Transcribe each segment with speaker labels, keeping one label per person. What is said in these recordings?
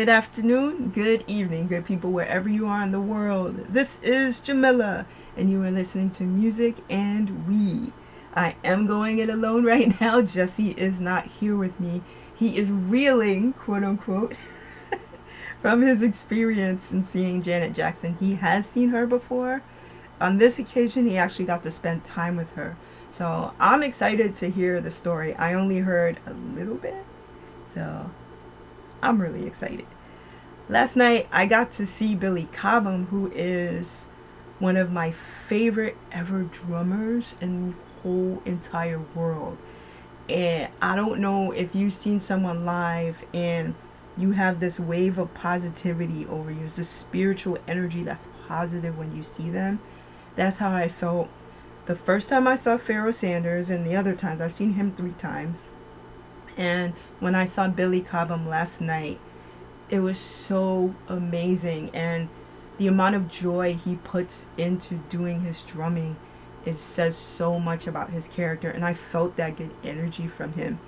Speaker 1: Good afternoon, good evening, good people, wherever you are in the world. This is Jamilah, and you are listening to Music and We. I am going it alone right now. Jesse is not here with me. He is reeling, quote unquote, from his experience in seeing Janet Jackson. He has seen her before. On this occasion, he actually got to spend time with her. So I'm excited to hear the story. I only heard a little bit, so I'm really excited. Last night I got to see Billy Cobham, who is one of my favorite ever drummers in the whole entire world. And I don't know if you've seen someone live and you have this wave of positivity over you. It's a spiritual energy that's positive when you see them. That's how I felt the first time I saw Pharoah Sanders and the other times. I've seen him three times. And when I saw Billy Cobham last night, it was so amazing. And the amount of joy he puts into doing his drumming, it says so much about his character. And I felt that good energy from him.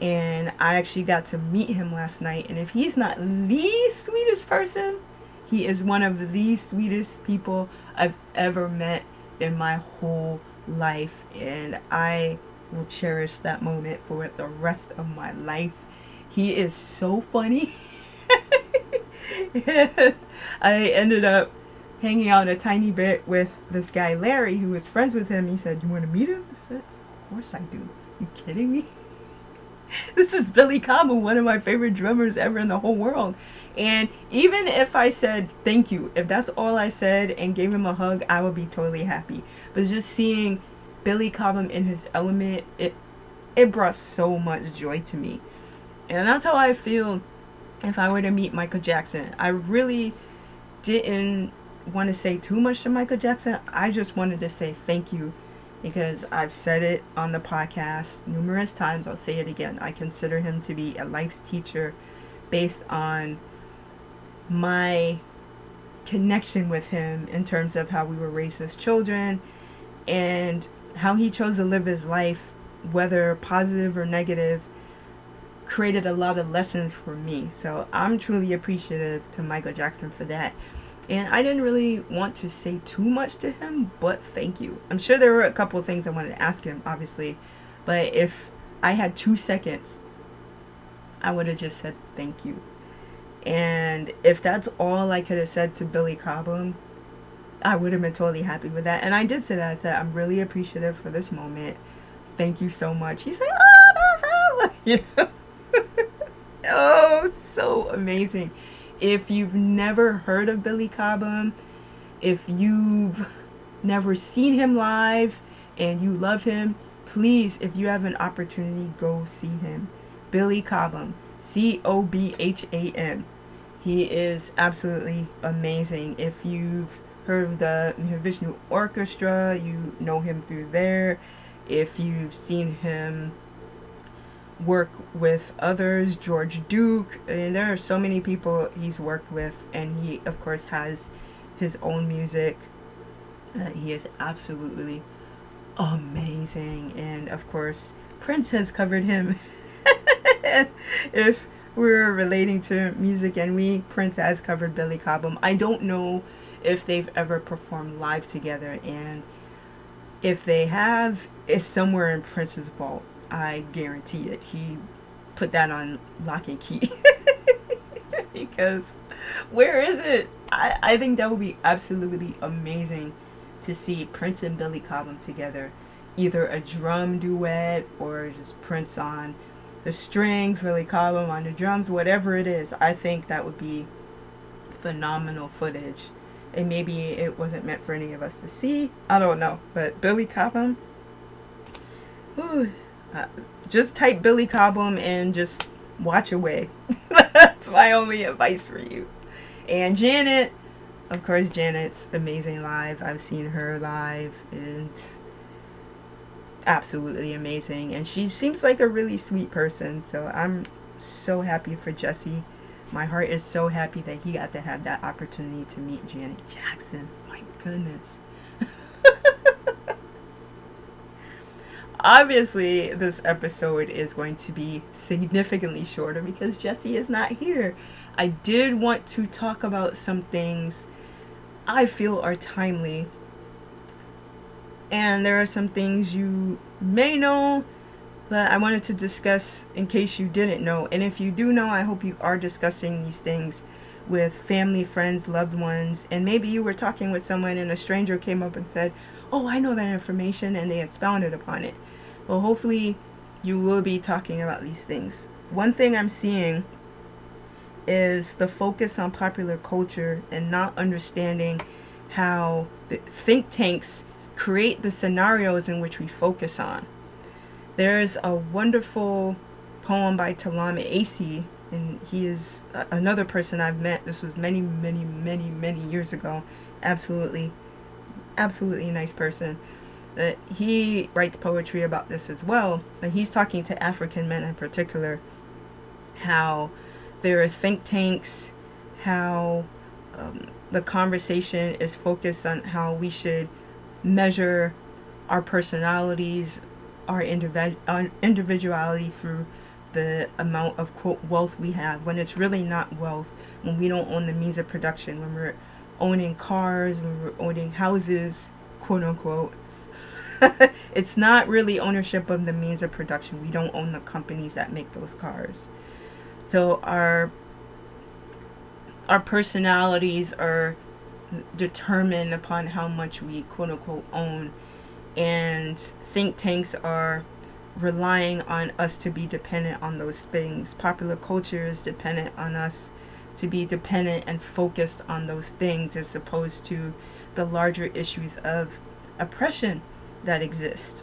Speaker 1: And I actually got to meet him last night. And if he's not the sweetest person, he is one of the sweetest people I've ever met in my whole life. And I will cherish that moment for the rest of my life. He is so funny. I ended up hanging out a tiny bit with this guy Larry who was friends with him. He said, You want to meet him? I said, Of course I do. You kidding me? this is Billy Cobham, one of my favorite drummers ever in the whole world. And even if I said thank you, if that's all I said and gave him a hug, I would be totally happy. But just seeing Billy Cobham in his element, it it brought so much joy to me. And that's how I feel if I were to meet Michael Jackson. I really didn't want to say too much to Michael Jackson. I just wanted to say thank you because I've said it on the podcast numerous times. I'll say it again. I consider him to be a life's teacher based on my connection with him in terms of how we were raised as children and how he chose to live his life, whether positive or negative, created a lot of lessons for me. So I'm truly appreciative to Michael Jackson for that. And I didn't really want to say too much to him, but thank you. I'm sure there were a couple of things I wanted to ask him, obviously. But if I had two seconds, I would have just said thank you. And if that's all I could have said to Billy Cobham, I would have been totally happy with that. And I did say that. I said, I'm really appreciative for this moment. Thank you so much. He said, oh, no. You know? So amazing. If you've never heard of Billy Cobham, if you've never seen him live and you love him, please, if you have an opportunity, go see him. Billy Cobham, C O B H A M. He is absolutely amazing. If you've heard of the Mahavishnu Orchestra, you know him through there. If you've seen him work with others, George Duke, and there are so many people he's worked with, and he, of course, has his own music. Uh, he is absolutely amazing, and of course, Prince has covered him. if we're relating to music and we, Prince has covered Billy Cobham. I don't know if they've ever performed live together, and if they have, it's somewhere in Prince's vault. I guarantee it. He put that on lock and key. because where is it? I, I think that would be absolutely amazing to see Prince and Billy Cobham together. Either a drum duet or just Prince on the strings, Billy Cobham on the drums, whatever it is. I think that would be phenomenal footage and maybe it wasn't meant for any of us to see. I don't know, but Billy Cobham, whew, just type Billy Cobham and just watch away. That's my only advice for you. And Janet, of course, Janet's amazing live. I've seen her live and absolutely amazing. And she seems like a really sweet person. So I'm so happy for Jesse my heart is so happy that he got to have that opportunity to meet Janet Jackson. My goodness. Obviously, this episode is going to be significantly shorter because Jesse is not here. I did want to talk about some things I feel are timely. And there are some things you may know that I wanted to discuss in case you didn't know. And if you do know, I hope you are discussing these things with family, friends, loved ones. And maybe you were talking with someone and a stranger came up and said, Oh, I know that information, and they expounded upon it. Well, hopefully, you will be talking about these things. One thing I'm seeing is the focus on popular culture and not understanding how think tanks create the scenarios in which we focus on. There's a wonderful poem by Ta-Nehisi, and he is another person I've met. This was many, many, many, many years ago. Absolutely, absolutely nice person. That he writes poetry about this as well, but he's talking to African men in particular, how there are think tanks, how um, the conversation is focused on how we should measure our personalities, our individ- uh, individuality through the amount of quote wealth we have when it's really not wealth when we don't own the means of production when we're owning cars when we're owning houses quote unquote it's not really ownership of the means of production. We don't own the companies that make those cars. So our our personalities are determined upon how much we quote unquote own. And think tanks are relying on us to be dependent on those things. Popular culture is dependent on us to be dependent and focused on those things as opposed to the larger issues of oppression that exist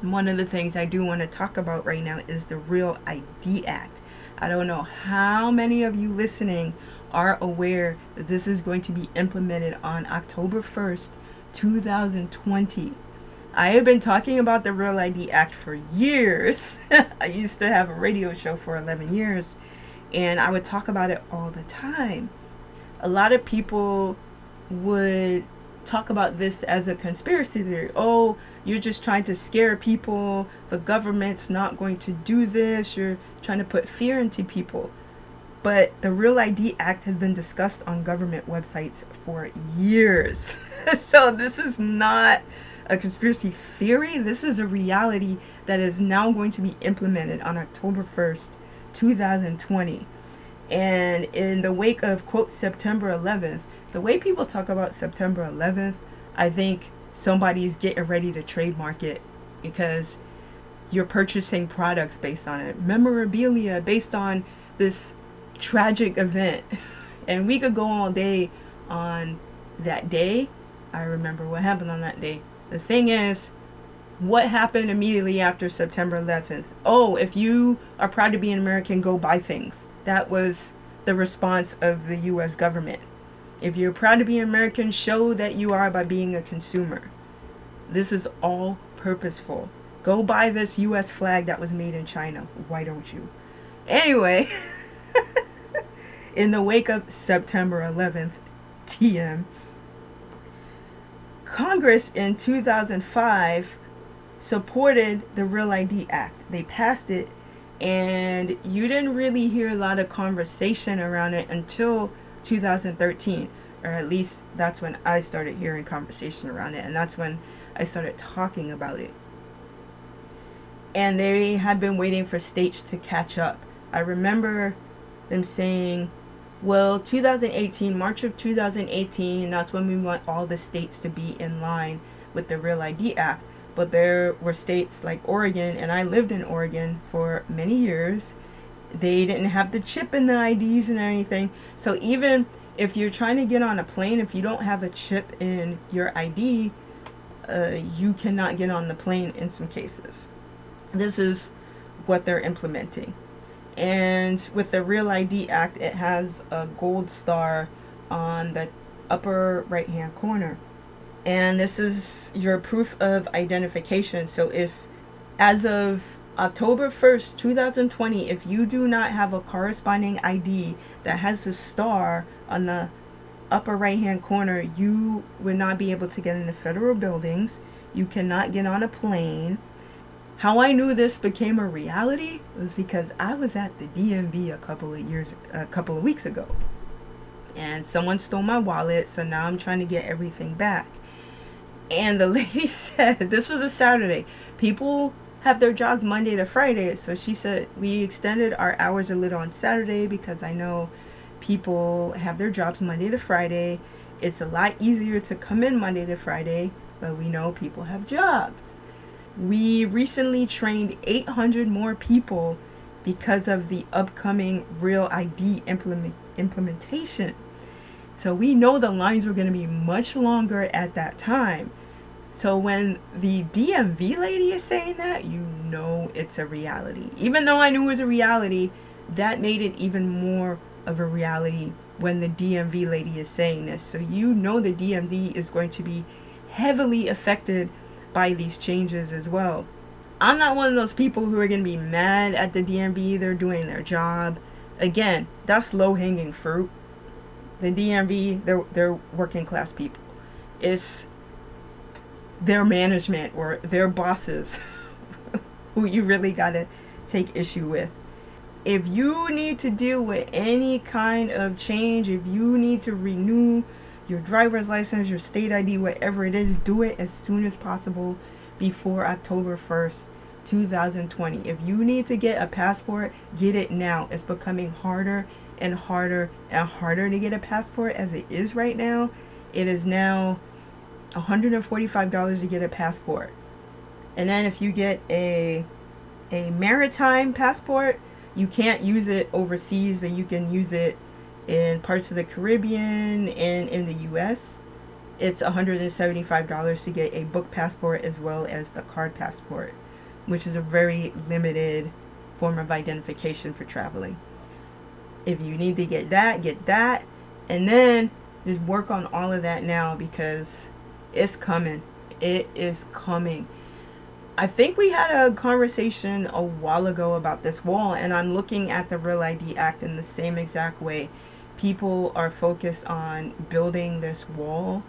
Speaker 1: one of the things i do want to talk about right now is the real id act I don't know how many of you listening are aware that this is going to be implemented on October 1st, 2020. I have been talking about the Real ID Act for years. I used to have a radio show for 11 years and I would talk about it all the time. A lot of people would talk about this as a conspiracy theory. Oh, you're just trying to scare people. The government's not going to do this. You're trying to put fear into people. But the Real ID Act has been discussed on government websites for years. so this is not a conspiracy theory. This is a reality that is now going to be implemented on October 1st, 2020. And in the wake of, quote, September 11th, the way people talk about September 11th, I think somebody's getting ready to trademark it because you're purchasing products based on it, memorabilia based on this tragic event. And we could go all day on that day. I remember what happened on that day. The thing is, what happened immediately after September 11th? Oh, if you are proud to be an American, go buy things. That was the response of the US government. If you're proud to be an American, show that you are by being a consumer. This is all purposeful. Go buy this US flag that was made in China. Why don't you? Anyway, in the wake of September 11th, TM, Congress in 2005 supported the Real ID Act. They passed it, and you didn't really hear a lot of conversation around it until 2013, or at least that's when I started hearing conversation around it, and that's when I started talking about it and they had been waiting for states to catch up. I remember them saying, well, 2018, March of 2018, that's when we want all the states to be in line with the Real ID Act. But there were states like Oregon, and I lived in Oregon for many years. They didn't have the chip in the IDs and anything. So even if you're trying to get on a plane, if you don't have a chip in your ID, uh, you cannot get on the plane in some cases this is what they're implementing. And with the Real ID Act, it has a gold star on the upper right hand corner. And this is your proof of identification. So if, as of October 1st, 2020, if you do not have a corresponding ID that has a star on the upper right hand corner, you would not be able to get into federal buildings. You cannot get on a plane How I knew this became a reality was because I was at the DMV a couple of years, a couple of weeks ago, and someone stole my wallet. So now I'm trying to get everything back. And the lady said, this was a Saturday. People have their jobs Monday to Friday. So she said, we extended our hours a little on Saturday because I know people have their jobs Monday to Friday. It's a lot easier to come in Monday to Friday, but we know people have jobs. We recently trained 800 more people because of the upcoming Real ID implement, implementation. So we know the lines were going to be much longer at that time. So when the DMV lady is saying that, you know it's a reality. Even though I knew it was a reality, that made it even more of a reality when the DMV lady is saying this. So you know the DMV is going to be heavily affected by these changes as well. I'm not one of those people who are going to be mad at the DMV. They're doing their job. Again, that's low hanging fruit. The DMV, they're, they're working class people. It's their management or their bosses who you really got to take issue with. If you need to deal with any kind of change, if you need to renew your driver's license, your state ID, whatever it is, do it as soon as possible before October 1st, 2020. If you need to get a passport, get it now. It's becoming harder and harder and harder to get a passport as it is right now. It is now $145 to get a passport. And then if you get a a maritime passport, you can't use it overseas, but you can use it in parts of the Caribbean and in the US, it's $175 to get a book passport as well as the card passport, which is a very limited form of identification for traveling. If you need to get that, get that, and then just work on all of that now because it's coming. It is coming. I think we had a conversation a while ago about this wall, and I'm looking at the Real ID Act in the same exact way people are focused on building this wall.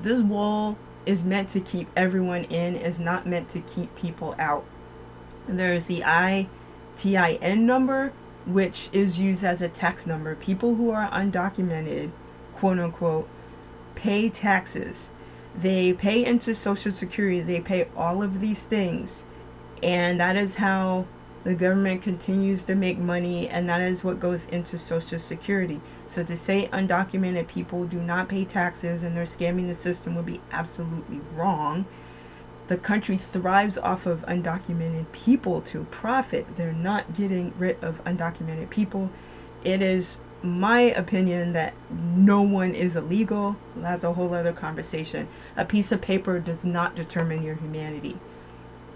Speaker 1: This wall is meant to keep everyone in, is not meant to keep people out. There's the ITIN number, which is used as a tax number. People who are undocumented, quote unquote, pay taxes. They pay into Social Security, they pay all of these things. And that is how the government continues to make money, and that is what goes into Social Security. So to say undocumented people do not pay taxes and they're scamming the system would be absolutely wrong. The country thrives off of undocumented people to profit. They're not getting rid of undocumented people. It is my opinion that no one is illegal. That's a whole other conversation. A piece of paper does not determine your humanity.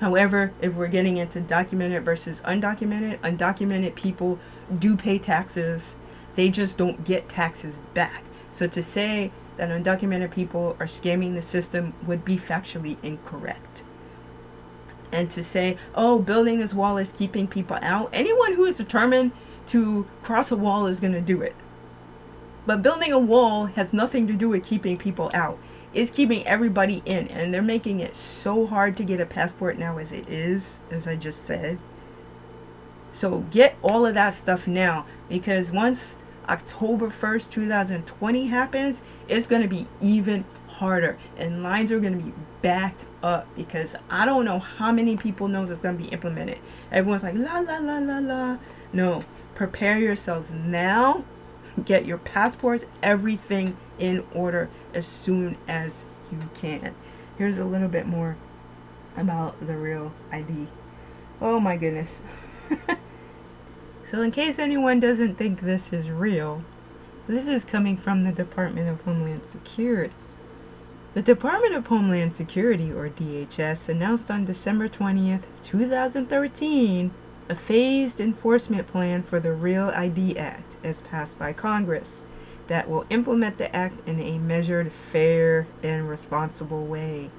Speaker 1: However, if we're getting into documented versus undocumented, undocumented people do pay taxes. They just don't get taxes back. So to say that undocumented people are scamming the system would be factually incorrect. And to say, oh, building this wall is keeping people out, anyone who is determined to cross a wall is going to do it. But building a wall has nothing to do with keeping people out. It's keeping everybody in and they're making it so hard to get a passport now as it is as i just said. So get all of that stuff now because once october 1st 2020 happens it's going to be even harder and lines are going to be backed up because i don't know how many people knows it's going to be implemented. Everyone's like la la la la la. No prepare yourselves now get your passports everything in order as soon as you can. Here's a little bit more about the real ID. Oh my goodness. so, in case anyone doesn't think this is real, this is coming from the Department of Homeland Security. The Department of Homeland Security, or DHS, announced on December 20th, 2013, a phased enforcement plan for the Real ID Act as passed by Congress that will implement the act in a measured, fair, and responsible way.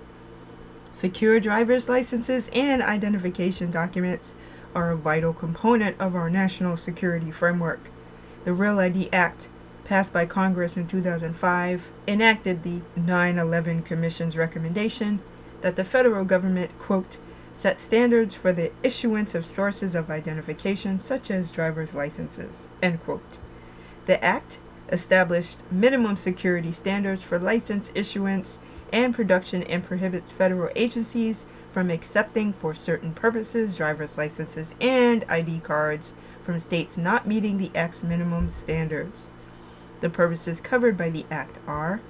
Speaker 1: Secure driver's licenses and identification documents are a vital component of our national security framework. The Real ID Act, passed by Congress in 2005, enacted the 9 11 Commission's recommendation that the federal government, quote, set standards for the issuance of sources of identification such as driver's licenses. End quote. The act established minimum security standards for license issuance and production and prohibits federal agencies from accepting for certain purposes driver's licenses and ID cards from states not meeting the Act's minimum standards. The purposes covered by the Act are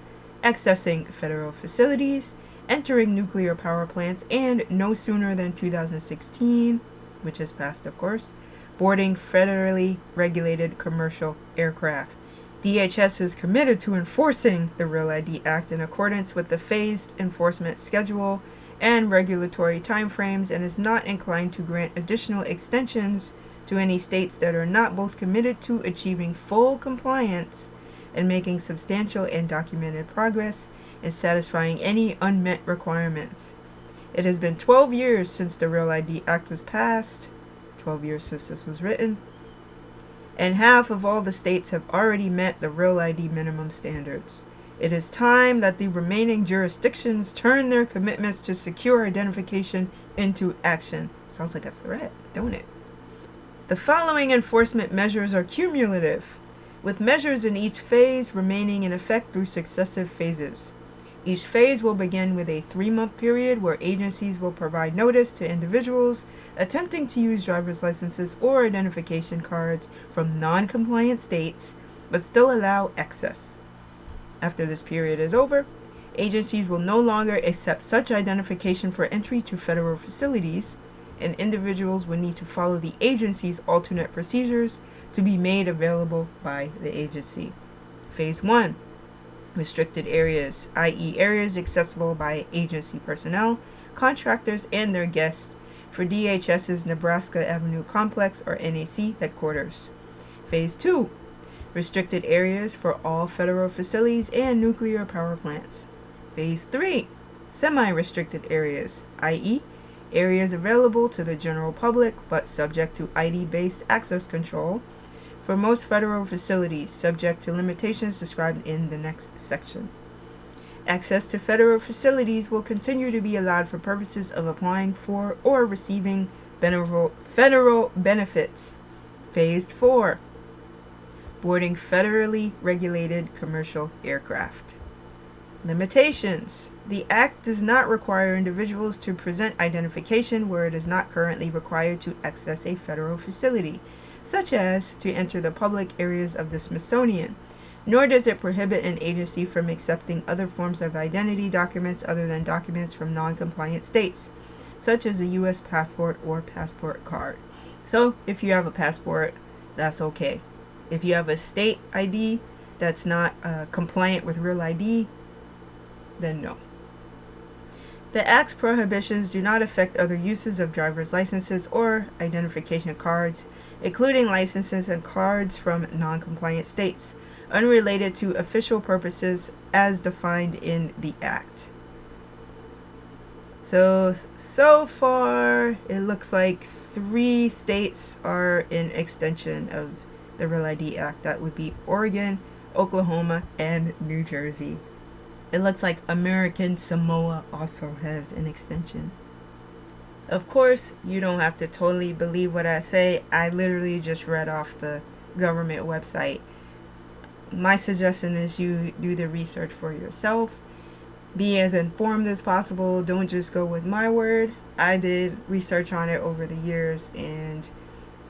Speaker 1: accessing federal facilities, entering nuclear power plants, and no sooner than 2016, which is passed, of course, boarding federally regulated commercial aircraft. DHS is committed to enforcing the Real ID Act in accordance with the phased enforcement schedule and regulatory timeframes and is not inclined to grant additional extensions to any states that are not both committed to achieving full compliance and making substantial and documented progress in satisfying any unmet requirements. It has been 12 years since the Real ID Act was passed, 12 years since this was written, and half of all the states have already met the Real ID minimum standards. It is time that the remaining jurisdictions turn their commitments to secure identification into action. Sounds like a threat, don't it? The following enforcement measures are cumulative, with measures in each phase remaining in effect through successive phases. Each phase will begin with a three month period where agencies will provide notice to individuals attempting to use driver's licenses or identification cards from non compliant states but still allow access. After this period is over, agencies will no longer accept such identification for entry to federal facilities and individuals would need to follow the agency's alternate procedures to be made available by the agency. Phase 1 Restricted areas, i.e., areas accessible by agency personnel, contractors, and their guests for DHS's Nebraska Avenue Complex or NAC headquarters. Phase 2 Restricted areas for all federal facilities and nuclear power plants. Phase 3 Semi restricted areas, i.e., areas available to the general public but subject to ID based access control for most federal facilities, subject to limitations described in the next section. Access to federal facilities will continue to be allowed for purposes of applying for or receiving federal benefits. Phase 4 Boarding federally regulated commercial aircraft. Limitations The Act does not require individuals to present identification where it is not currently required to access a federal facility, such as to enter the public areas of the Smithsonian. Nor does it prohibit an agency from accepting other forms of identity documents other than documents from non compliant states, such as a U.S. passport or passport card. So, if you have a passport, that's okay. If you have a state ID that's not uh, compliant with Real ID, then no. The Act's prohibitions do not affect other uses of driver's licenses or identification cards, including licenses and cards from non compliant states, unrelated to official purposes as defined in the Act. So, so far, it looks like three states are in extension of the Real ID Act. That would be Oregon, Oklahoma, and New Jersey. It looks like American Samoa also has an extension. Of course, you don't have to totally believe what I say. I literally just read off the government website. My suggestion is you do the research for yourself. Be as informed as possible. Don't just go with my word. I did research on it over the years and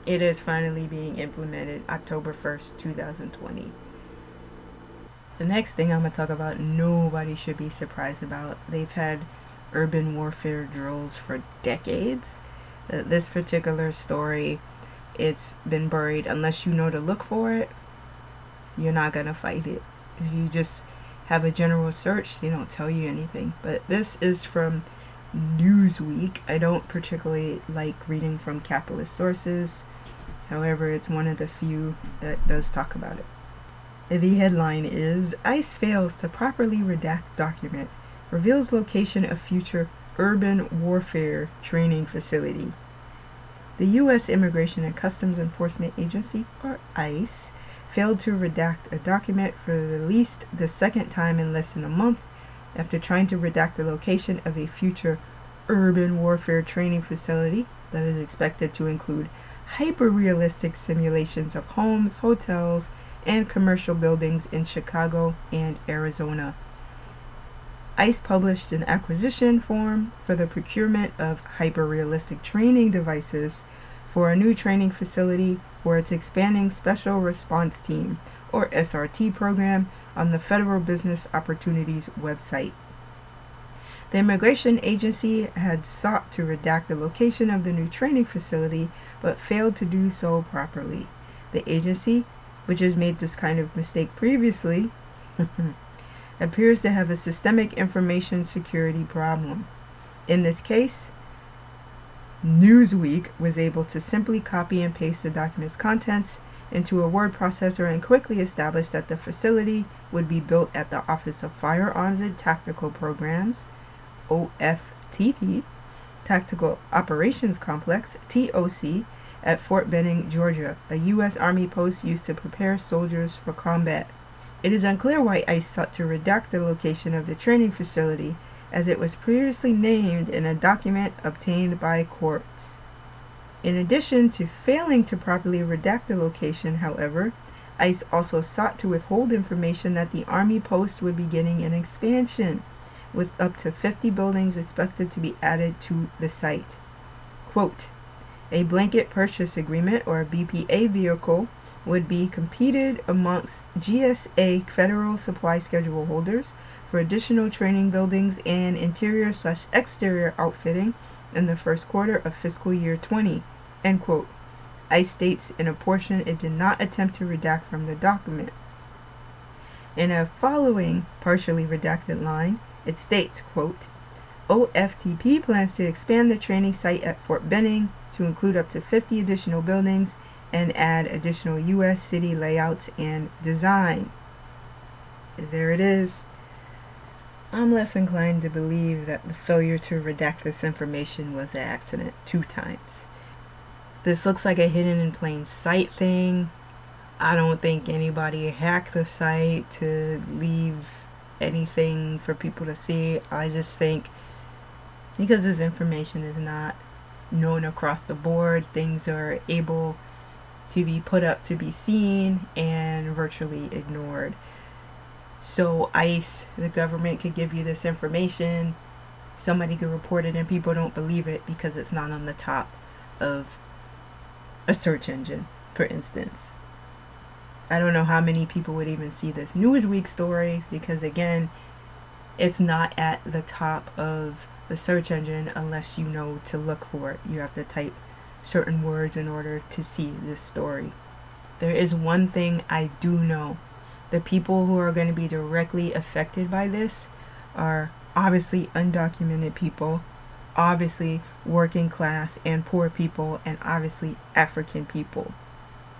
Speaker 1: it is finally being implemented October 1st, 2020. The next thing I'm going to talk about, nobody should be surprised about. They've had urban warfare drills for decades. Uh, this particular story, it's been buried. Unless you know to look for it, you're not going to fight it. If you just have a general search, they don't tell you anything. But this is from Newsweek. I don't particularly like reading from capitalist sources. However, it's one of the few that does talk about it. The headline is ICE fails to properly redact document, reveals location of future urban warfare training facility. The U.S. Immigration and Customs Enforcement Agency, or ICE, failed to redact a document for at least the second time in less than a month after trying to redact the location of a future urban warfare training facility that is expected to include hyper realistic simulations of homes, hotels, and commercial buildings in Chicago and Arizona. ICE published an acquisition form for the procurement of hyper realistic training devices for a new training facility for its expanding Special Response Team, or SRT, program on the Federal Business Opportunities website. The immigration agency had sought to redact the location of the new training facility but failed to do so properly. The agency, which has made this kind of mistake previously, appears to have a systemic information security problem. In this case, Newsweek was able to simply copy and paste the document's contents into a word processor and quickly establish that the facility would be built at the Office of Firearms and Tactical Programs, OFTP, Tactical Operations Complex, TOC, at Fort Benning, Georgia, a U.S. Army post used to prepare soldiers for combat. It is unclear why ICE sought to redact the location of the training facility, as it was previously named in a document obtained by Quartz. In addition to failing to properly redact the location, however, ICE also sought to withhold information that the Army post would be getting an expansion, with up to 50 buildings expected to be added to the site. Quote, a blanket purchase agreement or BPA vehicle would be competed amongst GSA federal supply schedule holders for additional training buildings and interior slash exterior outfitting in the first quarter of fiscal year 20. End quote. ICE states in a portion it did not attempt to redact from the document. In a following partially redacted line, it states, quote, OFTP plans to expand the training site at Fort Benning to include up to 50 additional buildings and add additional U.S. city layouts and design. There it is. I'm less inclined to believe that the failure to redact this information was an accident two times. This looks like a hidden in plain sight thing. I don't think anybody hacked the site to leave anything for people to see. I just think because this information is not known across the board, things are able to be put up to be seen and virtually ignored. So, ICE, the government, could give you this information, somebody could report it, and people don't believe it because it's not on the top of a search engine, for instance. I don't know how many people would even see this Newsweek story because, again, it's not at the top of the search engine unless you know to look for it. You have to type certain words in order to see this story. There is one thing I do know. The people who are going to be directly affected by this are obviously undocumented people, obviously working class and poor people, and obviously African people.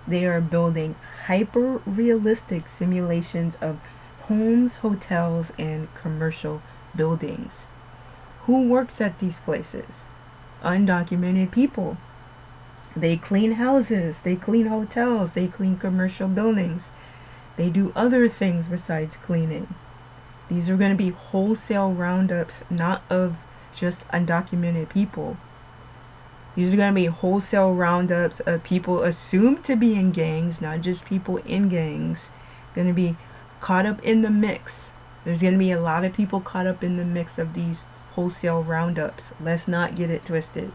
Speaker 1: They are building hyper realistic simulations of homes, hotels, and commercial buildings. Who works at these places? Undocumented people. They clean houses, they clean hotels, they clean commercial buildings. They do other things besides cleaning. These are going to be wholesale roundups, not of just undocumented people. These are going to be wholesale roundups of people assumed to be in gangs, not just people in gangs. Going to be caught up in the mix. There's going to be a lot of people caught up in the mix of these wholesale roundups. Let's not get it twisted.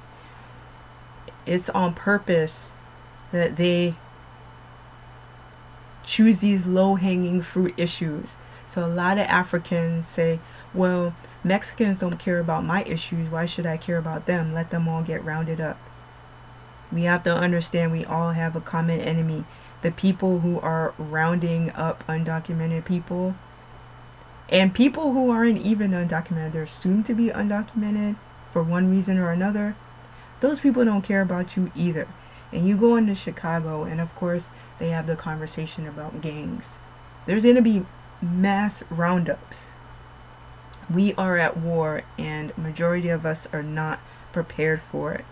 Speaker 1: It's on purpose that they choose these low hanging fruit issues. So a lot of Africans say, well, Mexicans don't care about my issues. Why should I care about them? Let them all get rounded up. We have to understand we all have a common enemy. The people who are rounding up undocumented people and people who aren't even undocumented, they're assumed to be undocumented for one reason or another, those people don't care about you either. And you go into Chicago, and of course, they have the conversation about gangs. There's going to be mass roundups. We are at war, and majority of us are not prepared for it.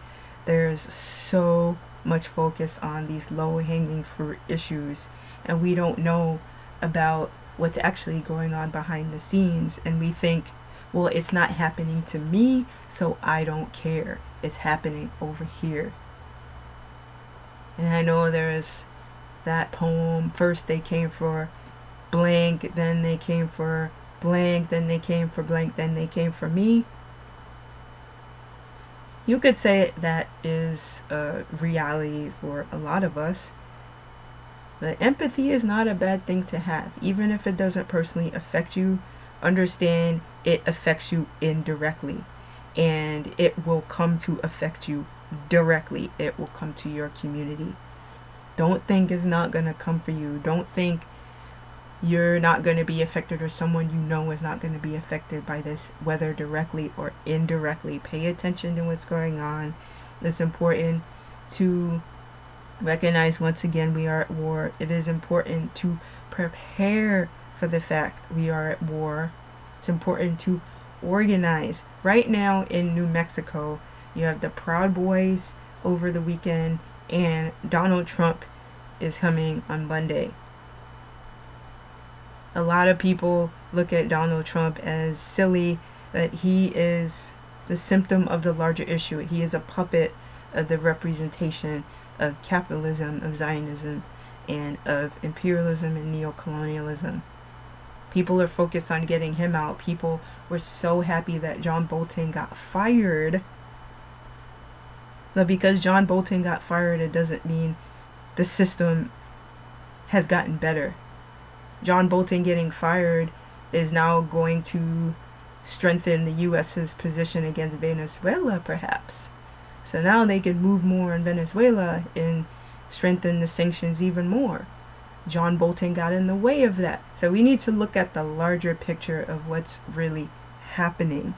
Speaker 1: There's so much focus on these low-hanging fruit issues, and we don't know about what's actually going on behind the scenes and we think well, it's not happening to me, so I don't care. It's happening over here. And I know there's that poem. First they came for blank, then they came for blank, then they came for blank, then they came for me. You could say that is a reality for a lot of us. But empathy is not a bad thing to have, even if it doesn't personally affect you. Understand it affects you indirectly, and it will come to affect you directly. It will come to your community. Don't think it's not going to come for you. Don't think you're not going to be affected or someone you know is not going to be affected by this, whether directly or indirectly. Pay attention to what's going on. It's important to recognize once again we are at war. It is important to prepare for the fact we are at war. It's important to organize. Right now in New Mexico, you have the Proud Boys over the weekend, and Donald Trump is coming on Monday a lot of people look at Donald Trump as silly, that he is the symptom of the larger issue. He is a puppet of the representation of capitalism, of Zionism, and of imperialism and neocolonialism. People are focused on getting him out. People were so happy that John Bolton got fired. But because John Bolton got fired, it doesn't mean the system has gotten better. John Bolton getting fired is now going to strengthen the U.S.'s position against Venezuela, perhaps. So now they can move more on Venezuela and strengthen the sanctions even more. John Bolton got in the way of that. So we need to look at the larger picture of what's really happening.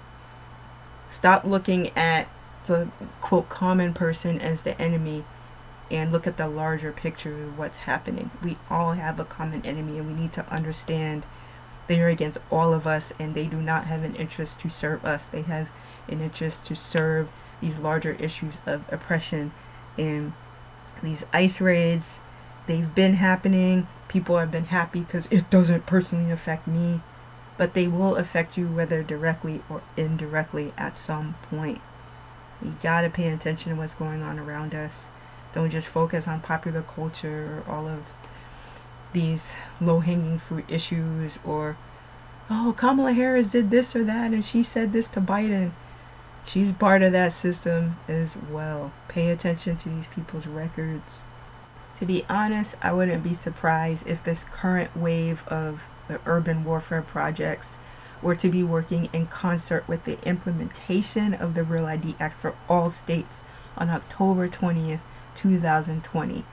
Speaker 1: Stop looking at the quote common person as the enemy and look at the larger picture of what's happening. We all have a common enemy, and we need to understand they are against all of us, and they do not have an interest to serve us. They have an interest to serve these larger issues of oppression and these ICE raids. They've been happening. People have been happy because it doesn't personally affect me, but they will affect you whether directly or indirectly at some point. You gotta pay attention to what's going on around us. Don't just focus on popular culture or all of these low hanging fruit issues or, oh, Kamala Harris did this or that and she said this to Biden. She's part of that system as well. Pay attention to these people's records. To be honest, I wouldn't be surprised if this current wave of the urban warfare projects were to be working in concert with the implementation of the Real ID Act for all states on October 20th, 2020.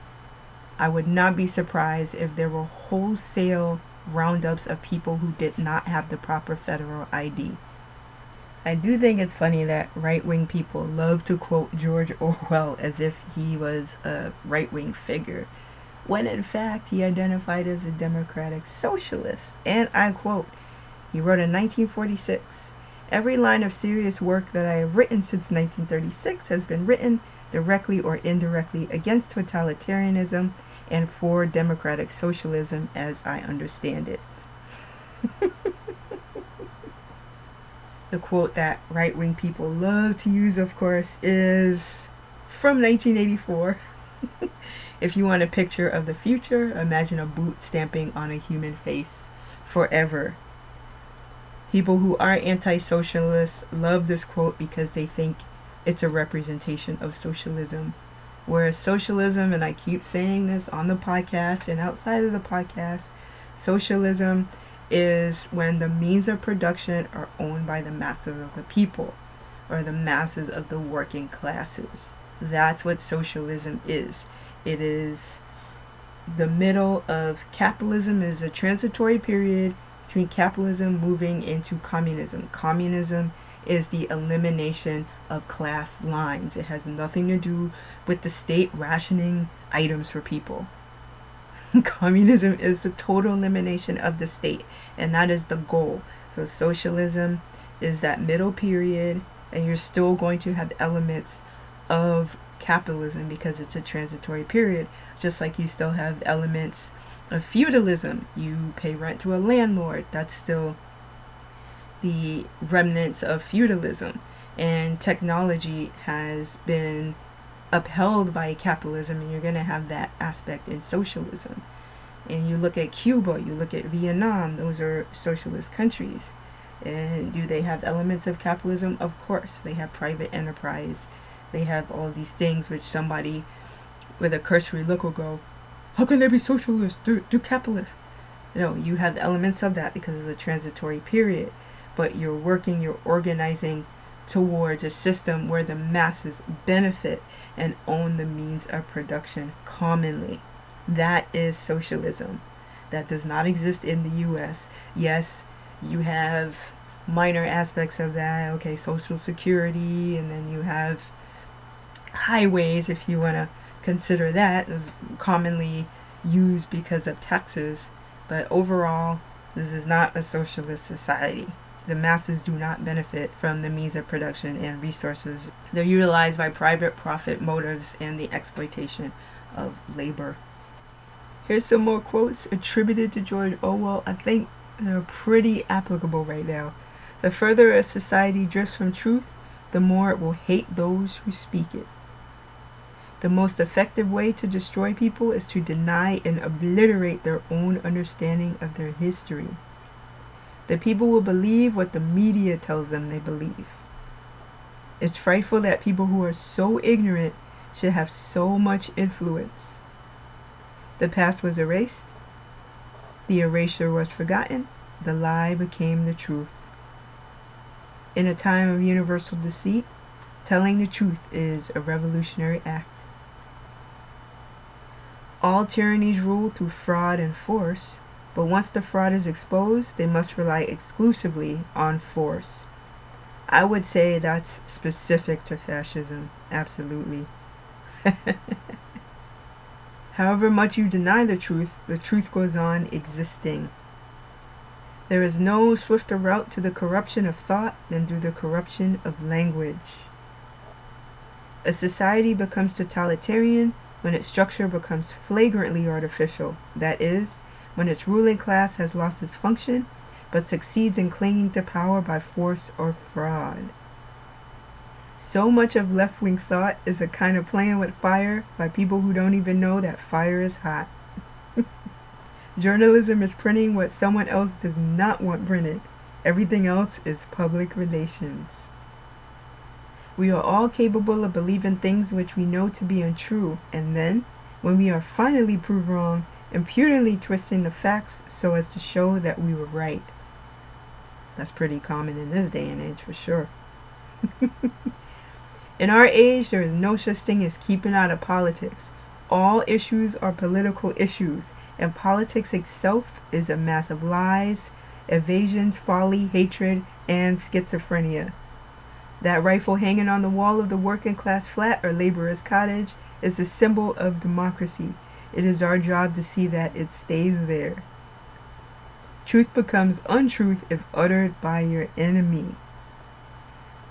Speaker 1: I would not be surprised if there were wholesale roundups of people who did not have the proper federal ID. I do think it's funny that right wing people love to quote George Orwell as if he was a right wing figure, when in fact he identified as a democratic socialist. And I quote, he wrote in 1946 Every line of serious work that I have written since 1936 has been written directly or indirectly against totalitarianism and for democratic socialism as I understand it. the quote that right wing people love to use, of course, is from 1984. if you want a picture of the future, imagine a boot stamping on a human face forever. People who are anti socialists love this quote because they think it's a representation of socialism. Whereas socialism, and I keep saying this on the podcast and outside of the podcast, socialism is when the means of production are owned by the masses of the people or the masses of the working classes. That's what socialism is. It is the middle of capitalism is a transitory period between capitalism moving into communism. Communism is the elimination of class lines. It has nothing to do with the state rationing items for people. Communism is the total elimination of the state, and that is the goal. So, socialism is that middle period, and you're still going to have elements of capitalism because it's a transitory period, just like you still have elements of feudalism. You pay rent to a landlord, that's still the remnants of feudalism, and technology has been upheld by capitalism, and you're going to have that aspect in socialism. And you look at Cuba, you look at Vietnam, those are socialist countries. And do they have elements of capitalism? Of course. They have private enterprise. They have all these things which somebody with a cursory look will go, How can they be socialist? They're, capitalist. No, you have elements of that because it's a transitory period. But you're working, you're organizing towards a system where the masses benefit and own the means of production commonly. That is socialism. That does not exist in the US. Yes, you have minor aspects of that. Okay, social security, and then you have highways, if you want to consider that, is commonly used because of taxes. But overall, this is not a socialist society. The masses do not benefit from the means of production and resources. They're utilized by private profit motives and the exploitation of labor. Here's some more quotes attributed to George Orwell. I think they're pretty applicable right now. The further a society drifts from truth, the more it will hate those who speak it. The most effective way to destroy people is to deny and obliterate their own understanding of their history. The people will believe what the media tells them they believe. It's frightful that people who are so ignorant should have so much influence. The past was erased, the erasure was forgotten, the lie became the truth. In a time of universal deceit, telling the truth is a revolutionary act. All tyrannies rule through fraud and force, but once the fraud is exposed, they must rely exclusively on force. I would say that's specific to fascism, absolutely. However much you deny the truth, the truth goes on existing. There is no swifter route to the corruption of thought than through the corruption of language. A society becomes totalitarian when its structure becomes flagrantly artificial, that is, when its ruling class has lost its function but succeeds in clinging to power by force or fraud. So much of left wing thought is a kind of playing with fire by people who don't even know that fire is hot. Journalism is printing what someone else does not want printed. Everything else is public relations. We are all capable of believing things which we know to be untrue, and then, when we are finally proved wrong, impudently twisting the facts so as to show that we were right. That's pretty common in this day and age for sure. in our age, there is no such thing as keeping out of politics. All issues are political issues, and politics itself is a mass of lies, evasions, folly, hatred, and schizophrenia. That rifle hanging on the wall of the working class flat or laborer's cottage is a symbol of democracy it is our job to see that it stays there. Truth becomes untruth if uttered by your enemy.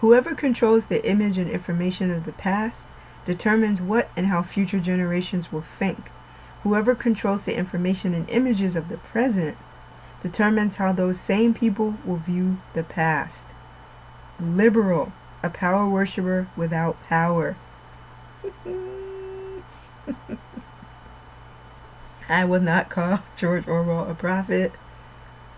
Speaker 1: Whoever controls the image and information of the past determines what and how future generations will think. Whoever controls the information and images of the present determines how those same people will view the past. Liberal, a power worshiper without power. I would not call George Orwell a prophet,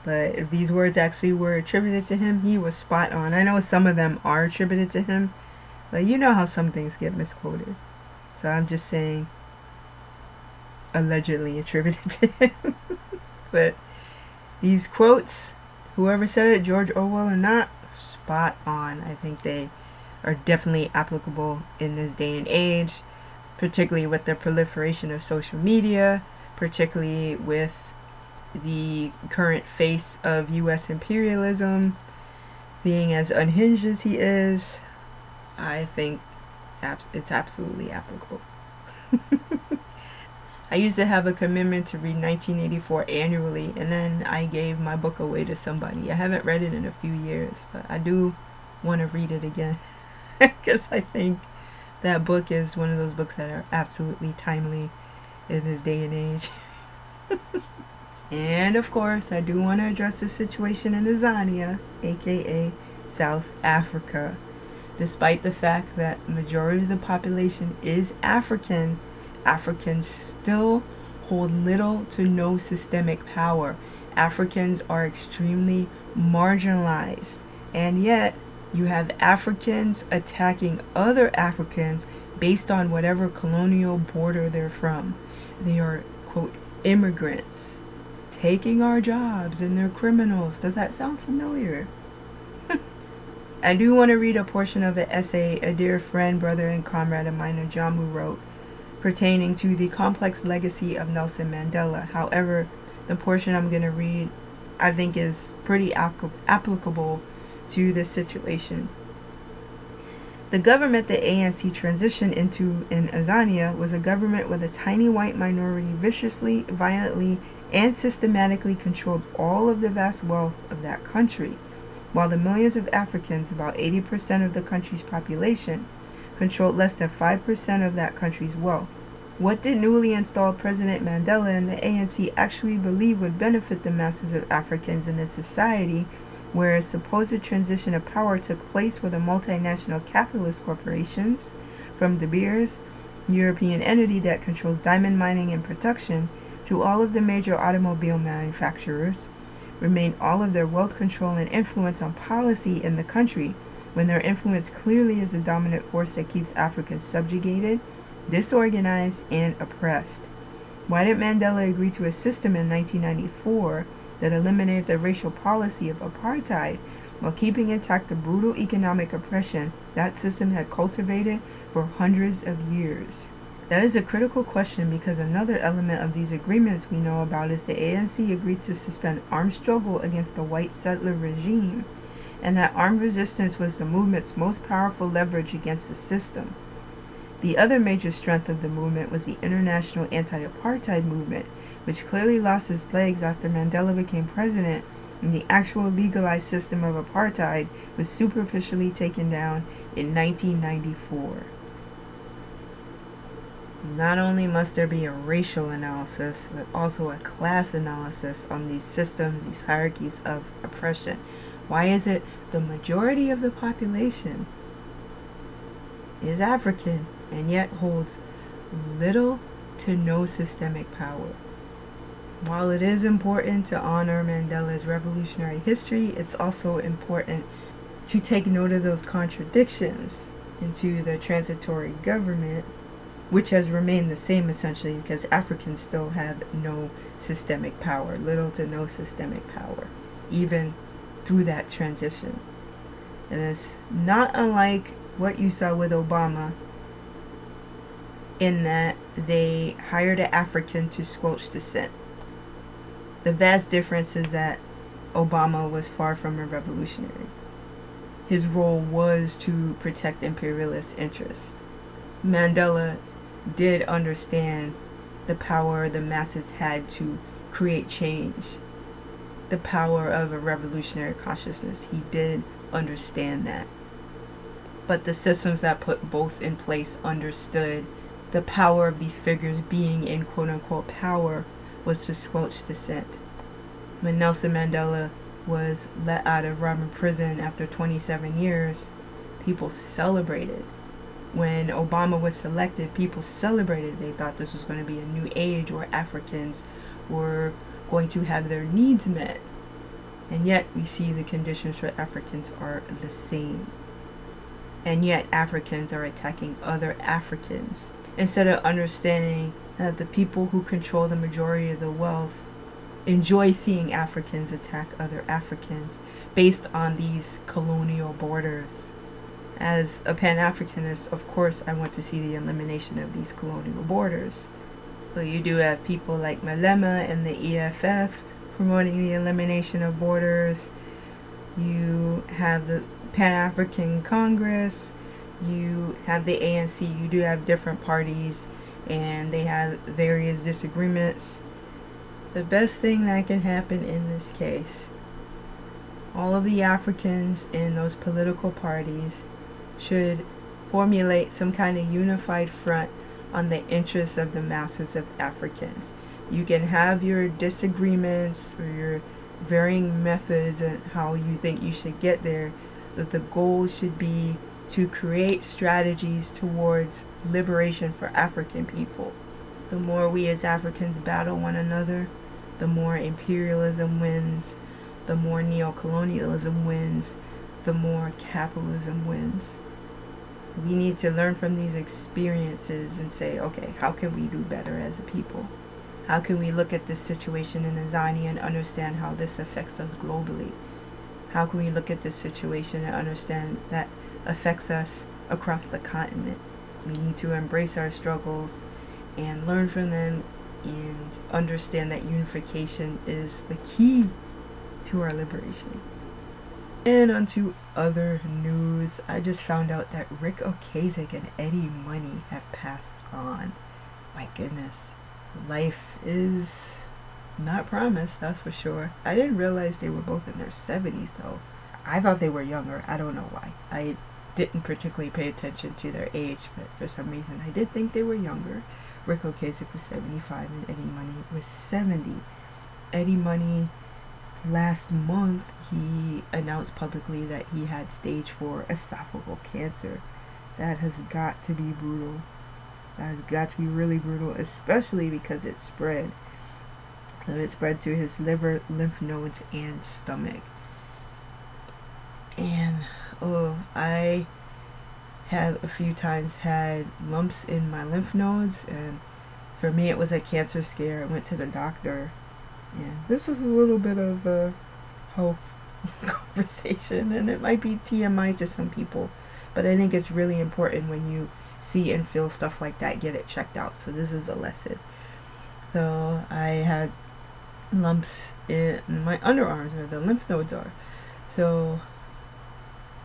Speaker 1: but if these words actually were attributed to him, he was spot on. I know some of them are attributed to him, but you know how some things get misquoted. So I'm just saying allegedly attributed to him. but these quotes, whoever said it, George Orwell or not, spot on. I think they are definitely applicable in this day and age, particularly with the proliferation of social media particularly with the current face of U.S. imperialism being as unhinged as he is, I think it's absolutely applicable. I used to have a commitment to read 1984 annually, and then I gave my book away to somebody. I haven't read it in a few years, but I do want to read it again because I think that book is one of those books that are absolutely timely in this day and age. And of course, I do want to address the situation in Azania, aka South Africa. Despite the fact that majority of the population is African, Africans still hold little to no systemic power. Africans are extremely marginalized. And yet, you have Africans attacking other Africans based on whatever colonial border they're from. They are, quote, immigrants taking our jobs and they're criminals. Does that sound familiar? I do want to read a portion of an essay a dear friend, brother, and comrade of mine, Ahjamu, wrote pertaining to the complex legacy of Nelson Mandela. However, the portion I'm going to read I think is pretty applicable to this situation. The government the ANC transitioned into in Azania was a government where the tiny white minority viciously, violently, and systematically controlled all of the vast wealth of that country, while the millions of Africans, about 80% of the country's population, controlled less than 5% of that country's wealth. What did newly installed President Mandela and the ANC actually believe would benefit the masses of Africans in a society where a supposed transition of power took place with the multinational capitalist corporations, from De Beers, European entity that controls diamond mining and production, to all of the major automobile manufacturers, remain all of their wealth control and influence on policy in the country, when their influence clearly is a dominant force that keeps Africans subjugated, disorganized, and oppressed. Why did Mandela agree to a system in 1994 that eliminated the racial policy of apartheid while keeping intact the brutal economic oppression that system had cultivated for hundreds of years? That is a critical question because another element of these agreements we know about is the ANC agreed to suspend armed struggle against the white settler regime, and that armed resistance was the movement's most powerful leverage against the system. The other major strength of the movement was the international anti apartheid movement, which clearly lost its legs after Mandela became president and the actual legalized system of apartheid was superficially taken down in 1994. Not only must there be a racial analysis, but also a class analysis on these systems, these hierarchies of oppression. Why is it the majority of the population is African and yet holds little to no systemic power? While it is important to honor Mandela's revolutionary history, it's also important to take note of those contradictions into the transitory government, which has remained the same essentially because Africans still have no systemic power, little to no systemic power, even through that transition. And it's not unlike what you saw with Obama, in that they hired an African to squelch dissent the vast difference is that Obama was far from a revolutionary. His role was to protect imperialist interests. Mandela did understand the power the masses had to create change, the power of a revolutionary consciousness. He did understand that. But the systems that put both in place understood the power of these figures being in quote unquote power was to squelch dissent. When Nelson Mandela was let out of Robben prison after 27 years, people celebrated. When Obama was selected, people celebrated. They thought this was going to be a new age where Africans were going to have their needs met. And yet, we see the conditions for Africans are the same. And yet, Africans are attacking other Africans instead of understanding that the people who control the majority of the wealth enjoy seeing Africans attack other Africans based on these colonial borders. As a Pan Africanist, of course, I want to see the elimination of these colonial borders. But you do have people like Malema and the EFF promoting the elimination of borders. You have the Pan African Congress. You have the ANC. You do have different parties and they have various disagreements. The best thing that can happen in this case, all of the Africans in those political parties should formulate some kind of unified front on the interests of the masses of Africans. You can have your disagreements or your varying methods and how you think you should get there, but the goal should be to create strategies towards liberation for African people. The more we as Africans battle one another, the more imperialism wins, the more neocolonialism wins, the more capitalism wins. We need to learn from these experiences and say, okay, how can we do better as a people? How can we look at this situation in Azania and understand how this affects us globally? How can we look at this situation and understand that affects us across the continent? We need to embrace our struggles and learn from them and understand that unification is the key to our liberation. And onto other news. I just found out that Ric Ocasek and Eddie Money have passed on. My goodness. Life is not promised, that's for sure. I didn't realize they were both in their 70s though. I thought they were younger. I don't know why. I didn't particularly pay attention to their age, but for some reason I did think they were younger. Ric Ocasek was 75 and Eddie Money was 70. Eddie Money last month he announced publicly that he had stage 4 esophageal cancer. That has got to be brutal. That has got to be really brutal, especially because it spread. And it spread to his liver, lymph nodes, and stomach. And oh, I have a few times had lumps in my lymph nodes, and for me it was a cancer scare. I went to the doctor. Yeah, this is a little bit of a health conversation, and it might be TMI to some people, but I think it's really important when you see and feel stuff like that, get it checked out. So this is a lesson. So I had lumps in my underarms where the lymph nodes are. So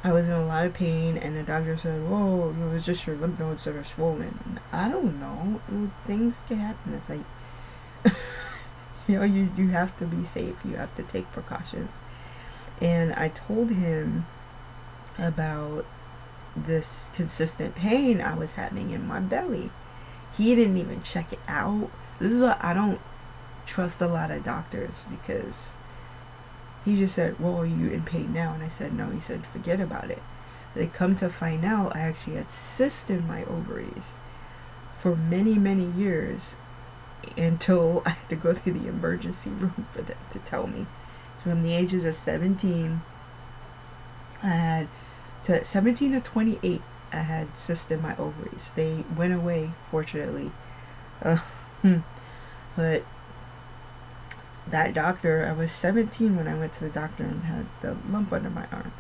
Speaker 1: I was in a lot of pain, and the doctor said, "Whoa, it was just your lymph nodes that are swollen." I don't know. Things can happen. It's like, you know, you you have to be safe. You have to take precautions. And I told him about this consistent pain I was having in my belly. He didn't even check it out. This is what I don't trust a lot of doctors because he just said, Well, are you in pain now? And I said, No. He said, Forget about it. They come to find out I actually had cysts in my ovaries for many, many years until I had to go through the emergency room for them to tell me. From the ages of 17, I had to 17 to 28, I had cysts in my ovaries. They went away, fortunately. Uh, but that doctor, I was 17 when I went to the doctor and had the lump under my arm.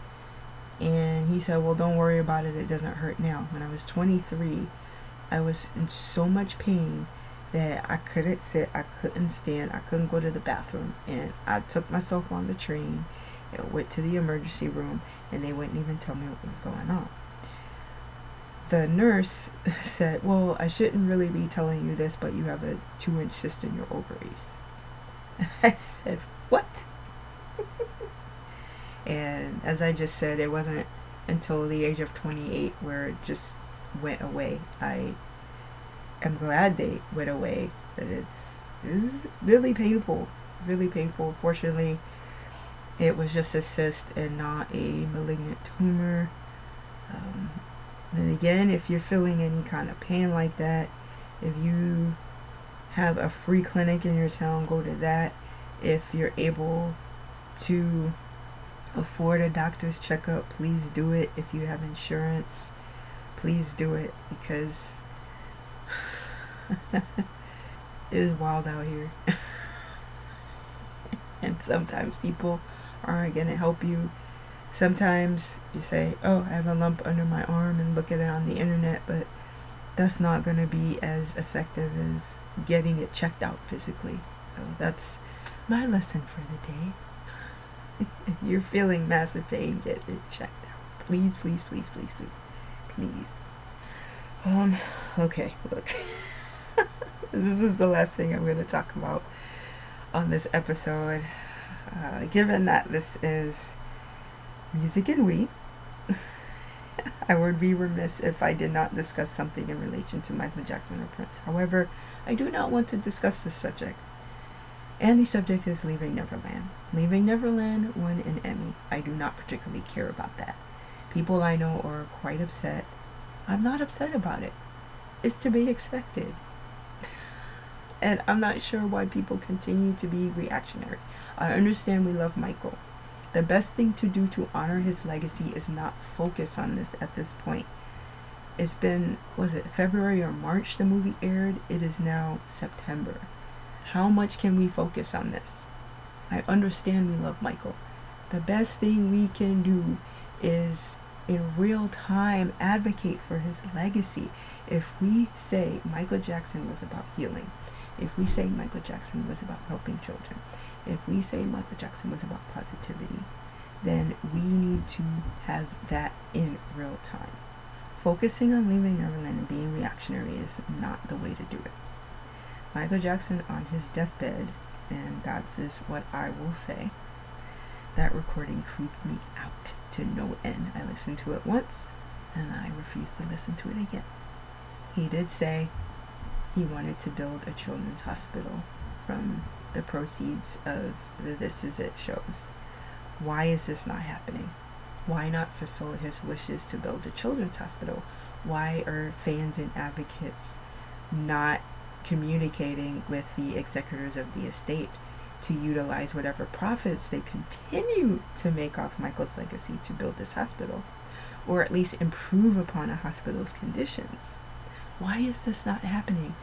Speaker 1: And he said, Well, don't worry about it, it doesn't hurt now. When I was 23, I was in so much pain that I couldn't sit, I couldn't stand, I couldn't go to the bathroom. And I took myself on the train and went to the emergency room, and they wouldn't even tell me what was going on. The nurse said, Well, I shouldn't really be telling you this, but you have a two inch cyst in your ovaries. I said, What? and as I just said, it wasn't until the age of 28 where it just went away. I am glad they went away, but it's, it's really painful. Really painful. Fortunately, it was just a cyst and not a malignant tumor. Um, and again, if you're feeling any kind of pain like that, if you have a free clinic in your town, go to that. If you're able to afford a doctor's checkup, please do it. If you have insurance, please do it because it is wild out here. and sometimes people aren't going to help you. Sometimes you say, oh, I have a lump under my arm and look at it on the internet, but that's not going to be as effective as getting it checked out physically. So that's my lesson for the day. if you're feeling massive pain, get it checked out. Please, please, please, please, please, please. Um, okay, look. this is the last thing I'm going to talk about on this episode. Uh, given that this is music and we, I would be remiss if I did not discuss something in relation to Michael Jackson or Prince. However, I do not want to discuss this subject And the subject is Leaving Neverland. Leaving Neverland won an Emmy. I do not particularly care about that. People I know are quite upset. I'm not upset about it. It's to be expected. and I'm not sure why people continue to be reactionary. I understand we love Michael. The best thing to do to honor his legacy is not focus on this at this point. It's been, was it February or March the movie aired? It is now September. How much can we focus on this? I understand we love Michael. The best thing we can do is in real time advocate for his legacy. If we say Michael Jackson was about healing, if we say Michael Jackson was about helping children, if we say Michael Jackson was about positivity, then we need to have that in real time. Focusing on leaving Neverland and being reactionary is not the way to do it. Michael Jackson on his deathbed, and that's is what I will say. That recording creeped me out to no end. I listened to it once, and I refused to listen to it again. He did say he wanted to build a children's hospital from the proceeds of the This Is It shows. Why is this not happening? Why not fulfill his wishes to build a children's hospital? Why are fans and advocates not communicating with the executors of the estate to utilize whatever profits they continue to make off Michael's legacy to build this hospital, or at least improve upon a hospital's conditions. Why is this not happening?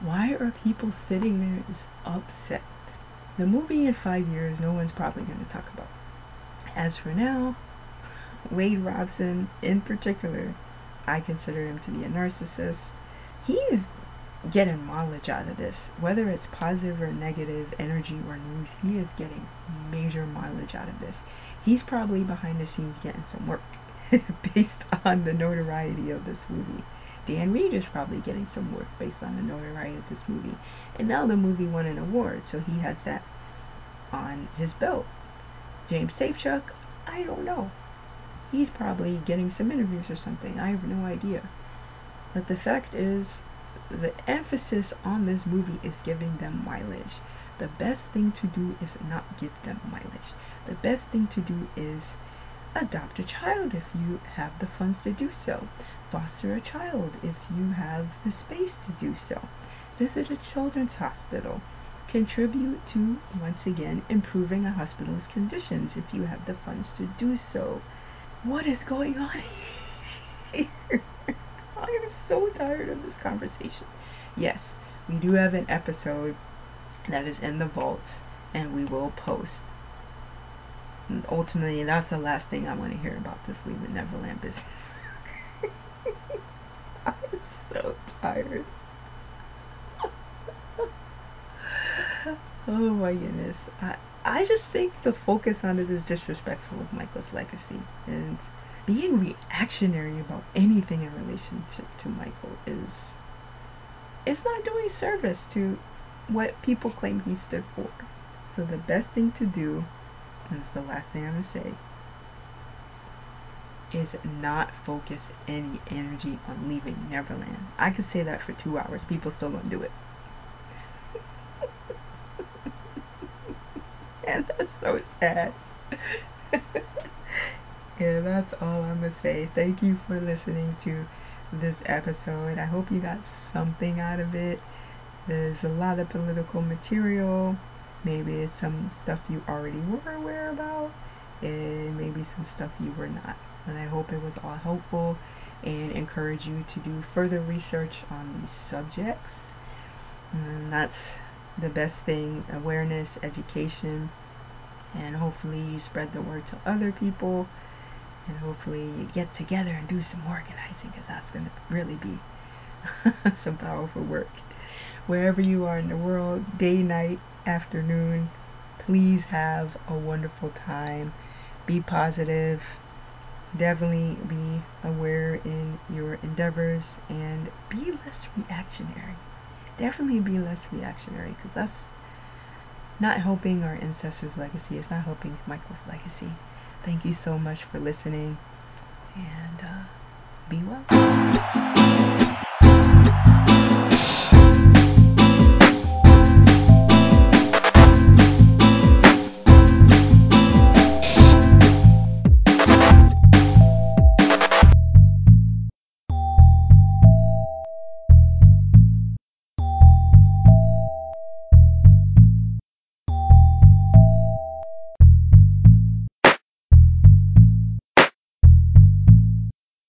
Speaker 1: Why are people sitting there upset? The movie in five years, no one's probably going to talk about. As for now, Wade Robson in particular, I consider him to be a narcissist. He's getting mileage out of this. Whether it's positive or negative energy or news, he is getting major mileage out of this. He's probably behind the scenes getting some work based on the notoriety of this movie. Dan Reed is probably getting some work based on the notoriety of this movie. And now the movie won an award, so he has that on his belt. James Safechuck, I don't know. He's probably getting some interviews or something. I have no idea. But the fact is, the emphasis on this movie is giving them mileage. The best thing to do is not give them mileage. The best thing to do is adopt a child if you have the funds to do so. Foster a child if you have the space to do so. Visit a children's hospital. Contribute to, once again, improving a hospital's conditions if you have the funds to do so. What is going on here? I am so tired of this conversation. Yes, we do have an episode that is in the vaults and we will post. And ultimately, that's the last thing I want to hear about this Leaving Neverland business. So tired. oh my goodness. I, I just think the focus on it is disrespectful of Michael's legacy. And being reactionary about anything in relationship to Michael is it's not doing service to what people claim he stood for. So the best thing to do, and it's the last thing I'm gonna say, is not focus any energy on leaving Neverland. I could say that for two hours. People still don't do it. and that's so sad. yeah, that's all I'm gonna say. Thank you for listening to this episode. I hope you got something out of it. There's a lot of political material. Maybe it's some stuff you already were aware about, and maybe some stuff you were not. And I hope it was all helpful and encourage you to do further research on these subjects. And that's the best thing awareness, education, and hopefully you spread the word to other people and hopefully you get together and do some organizing because that's going to really be some powerful work. Wherever you are in the world, day, night, afternoon, please have a wonderful time. Be positive. Definitely be aware in your endeavors and be less reactionary. Definitely be less reactionary because that's not helping our ancestors' legacy. It's not helping Michael's legacy. Thank you so much for listening and uh, be well.